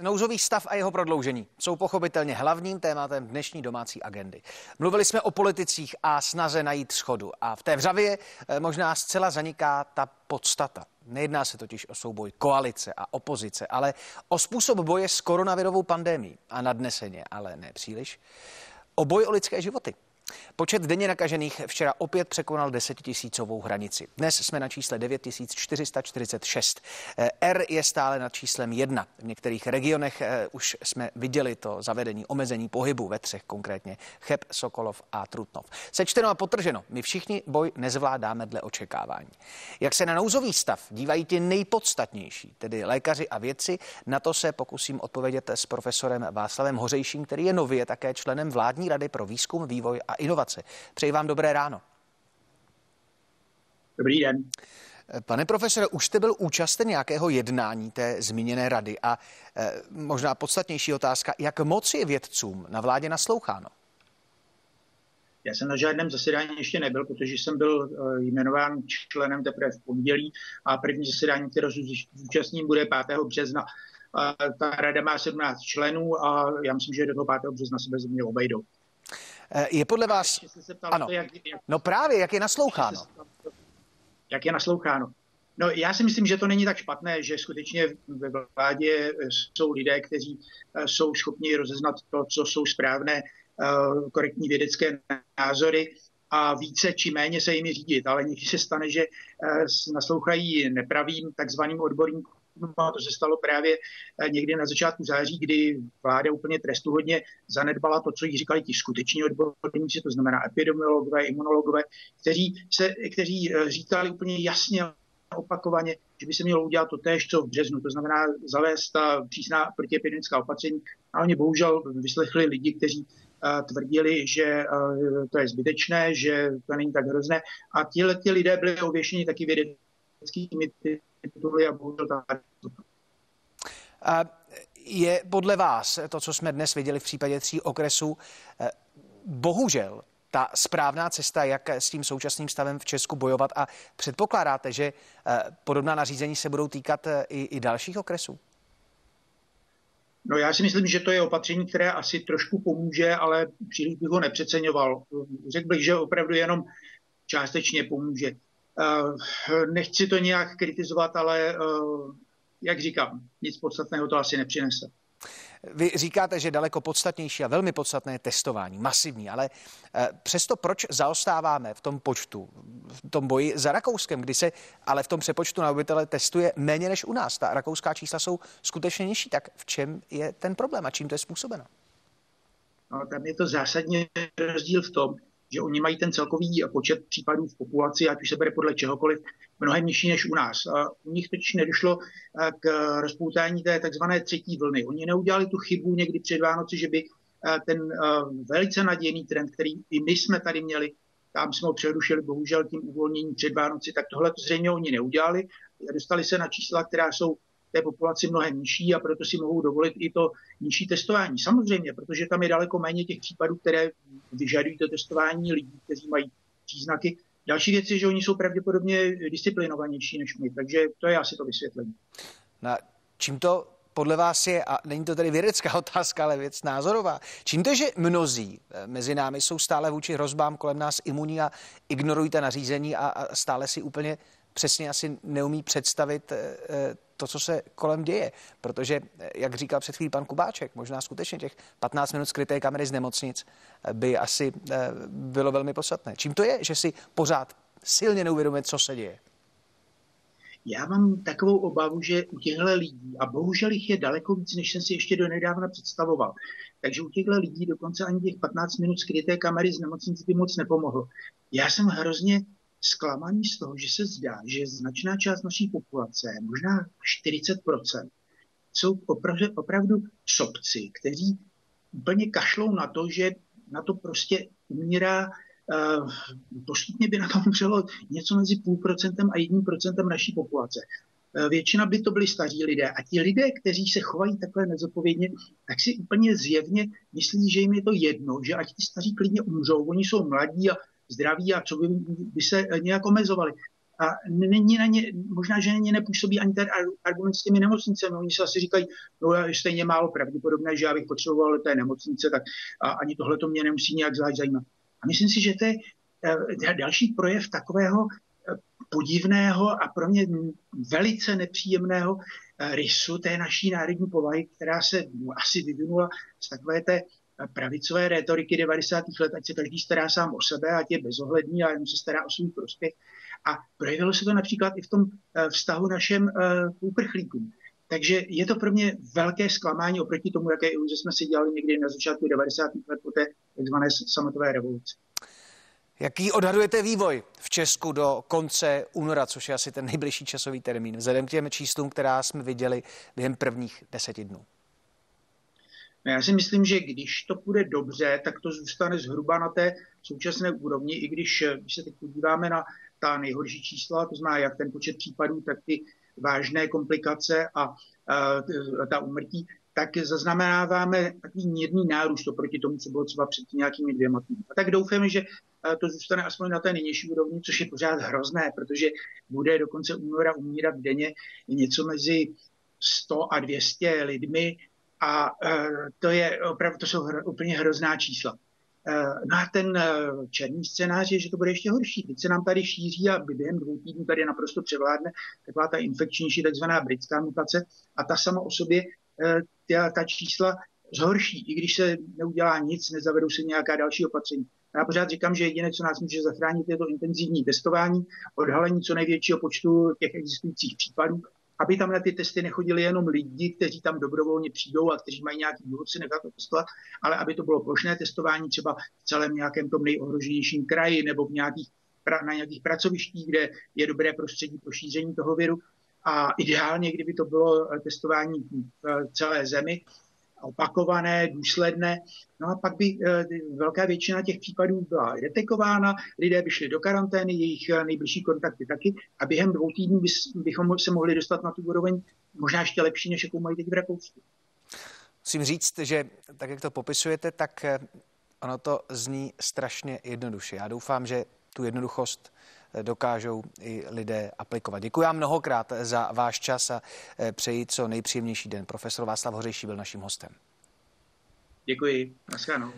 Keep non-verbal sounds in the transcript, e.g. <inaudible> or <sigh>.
Nouzový stav a jeho prodloužení jsou pochopitelně hlavním tématem dnešní domácí agendy. Mluvili jsme o politicích a snaze najít schodu a v té vřavě eh, možná zcela zaniká ta podstata. Nejedná se totiž o souboj koalice a opozice, ale o způsob boje s koronavirovou pandemí a nadneseně, ale ne příliš, o boj o lidské životy. Počet denně nakažených včera opět překonal desetitisícovou hranici. Dnes jsme na čísle 9446. Eh, R je stále nad číslem 1. V některých regionech eh, už jsme viděli to zavedení omezení pohybu ve třech konkrétně Cheb, Sokolov a Trutnov. Sečteno a potrženo, my všichni boj nezvládáme dle očekávání. Jak se na nouzový stav dívají ti nejpodstatnější, tedy lékaři a vědci, na to se pokusím odpovědět s profesorem Václavem Hořejším, který je nově také členem vládní rady pro výzkum, vývoj a inovace. Přeji vám dobré ráno. Dobrý den. Pane profesore, už jste byl účasten nějakého jednání té zmíněné rady a e, možná podstatnější otázka, jak moc je vědcům na vládě nasloucháno? Já jsem na žádném zasedání ještě nebyl, protože jsem byl eh, jmenován členem teprve v pondělí a první zasedání, které zúčastním, bude 5. března. Ta rada má 17 členů a já myslím, že do toho 5. března se bez mě obejdou. Eh, je podle vás... ano. To, jak, jak, no právě, jak je nasloucháno. Jak je nasloucháno. No já si myslím, že to není tak špatné, že skutečně ve vládě jsou lidé, kteří eh, jsou schopni rozeznat to, co jsou správné, eh, korektní vědecké názory a více či méně se jimi řídit. Ale někdy se stane, že naslouchají nepravým takzvaným odborníkům a to se stalo právě eh, někdy na začátku září, kdy vláda úplně trestuhodně zanedbala to, co jí říkali ti skuteční odborníci, to znamená epidemiologové, imunologové, kteří, se, kteří eh, říkali úplně jasně opakovaně, že by se mělo udělat to též, co v březnu, to znamená zavést ta přísná protiepidemická opatření. A oni bohužel vyslechli lidi, kteří uh, tvrdili, že to je zbytečné, že to není tak hrozné. A ti lidé byli ověšeni taky vědeckými tituly a bohužel ta je podle vás to, co jsme dnes viděli v případě tří okresů, eh, bohužel ta správná cesta, jak s tím současným stavem v Česku bojovat a předpokládáte, že eh, podobná nařízení se budou týkat eh, i, i dalších okresů? No já si myslím, že to je opatření, které asi trošku pomůže, ale příliš bych ho nepřeceňoval. Řekl bych, že opravdu jenom částečně pomůže. Nechci to nějak kritizovat, ale jak říkám, nic podstatného to asi nepřinese. Vy říkáte, že daleko podstatnější a velmi podstatné je testování, masivní, ale eh, přesto proč zaostáváme v tom počtu, v tom boji za Rakouskem, kdy se ale v tom přepočtu na obyvatele testuje méně než u nás. Ta rakouská čísla jsou skutečně nižší. Tak v čem je ten problém a čím to je způsobeno? No, tam je to zásadně rozdíl v tom, že oni mají ten celkový počet případů v populaci, ať už se bere podle čehokoliv, mnohem nižší než u nás. U nich totiž nedošlo eh, k rozpoutání té takzvané třetí vlny. Oni neudělali tu chybu někdy před Vánoci, že by eh, ten eh, velice nadějný trend, který i my jsme tady měli, tam jsme ho přerušili bohužel tím uvolněním před Vánoci, tak tohle to zřejmě oni neudělali. Dostali se na čísla, která jsou té populaci mnohem nižší a proto si mohou dovolit i to nižší testování. Samozřejmě, protože tam je daleko méně těch případů, které vyžadují to testování lidí, kteří mají příznaky. Další věc je, že oni jsou pravděpodobně disciplinovanější než my, takže to je asi to vysvětlení. Na čím to podle vás je, a není to tedy vědecká <laughs> otázka, ale věc názorová, čím to, že mnozí eh, mezi námi jsou stále vůči hrozbám kolem nás imunní a ignorují ta nařízení a, a stále si úplně přesně asi neumí představit eh, eh, to, co se kolem děje. Protože, eh, jak říkal před chvílí pan Kubáček, možná skutečně těch 15 minut skryté kamery z nemocnic by asi bylo velmi podstatné. Čím to je, že si pořád silně neuvědomuje, co se děje? Já mám takovou obavu, že u těchto lidí, a bohužel jich je daleko víc, než jsem si ještě do nedávna představoval, takže u těchto lidí dokonce ani těch 15 minut skryté kamery z nemocnic by moc nepomohlo. Já jsem hrozně zklamaný z toho, že se zdá, že značná část naší populace, možná 40%, jsou opravdu, opravdu sobci, kteří úplně kašlou na to, že na to prostě umírá Uh, postupně by na to <laughs> umřelo něco mezi půl procentem a jedním procentem naší populace. Uh, většina by to byli staří lidé. A ti lidé, kteří se chovají takhle nezodpovědně, tak si úplně zjevně myslí, že jim je to jedno, že ať ti staří klidně umřou, oni jsou mladí a zdraví a co by, by se nějak omezovali. a není na ně, možná, že na ně nepůsobí ani ten argument s těmi nemocnicemi. Oni se asi říkají, no je stejně málo pravděpodobné, že já bych potřeboval té nemocnice, tak a ani tohle to mě nemusí nějak zvlášť zajímat. A myslím si, že to je eh, další projev takového eh, podivného a pro mě velice nepříjemného eh, rysu té naší národní povahy, která se asi vyvinula z takové té pravicové rétoriky 90. let, ať se každý stará sám o sebe, ať je bezohledný a jen se stará o svůj prospěch. A projevilo se to například i v tom eh, vztahu našem eh, k uprchlíkům. Takže je to pro mě velké zklamání oproti tomu, jaké iluze jsme si dělali někdy na začátku 90. let po té takzvané sametové revoluci. Jaký odhadujete vývoj v Česku do konce února, což je asi ten nejbližší časový termín, vzhledem k těm číslům, která jsme viděli během prvních deseti dnů? No já si myslím, že když to půjde dobře, tak to zůstane zhruba na té současné úrovni, i když, eh, když se teď podíváme na ta nejhorší čísla, to znamená jak ten počet případů, tak ty vážné komplikace a, a ta umrtí, tak zaznamenáváme takový mírný nárůst oproti tomu, co bylo třeba před nějakými dvěma týdny. A tak doufáme, že eh, to zůstane aspoň na té nejnižší úrovni, což je pořád hrozné, protože bude do konce února umírat denně něco mezi 100 a 200 lidmi a e, to, je opravdu, to jsou úplně hrozná čísla. E, no a ten e, černý scénář je, že to bude ještě horší. Teď se nám tady šíří a během dvou týdnů tady naprosto převládne taková ta infekčnější takzvaná britská mutace a ta sama o sobě ta, ta čísla zhorší, i když se neudělá nic, nezavedou se nějaká další opatření. Já pořád říkám, že jediné, co nás může zachránit, je to intenzivní testování, odhalení co největšího počtu těch existujících případů aby tam na ty testy nechodili jenom lidi, kteří tam dobrovolně přijdou a kteří mají nějaký důvod si nechat to testovat, ale aby to bylo plošné testování třeba v celém nějakém tom nejohroženějším kraji nebo v nějakých, na nějakých pracovištích, kde je dobré prostředí pro šíření toho viru. A ideálně, kdyby to bylo testování v celé zemi, opakované, důsledné. No a pak by eh, velká většina těch případů byla detekována, lidé by šli do karantény, jejich eh, nejbližší kontakty taky a během dvou týdnů bychom se mohli dostat na tu úroveň možná ještě lepší, než jakou mají teď v Rakousku. Musím říct, že tak, jak to popisujete, tak eh, ono to zní strašně jednoduše. Já doufám, že tu jednoduchost dokážou i lidé aplikovat. Děkuji vám mnohokrát za váš čas a eh, přeji co nejpříjemnější den. Profesor Václav Hořejší byl naším hostem. Děkuji. Naschledanou.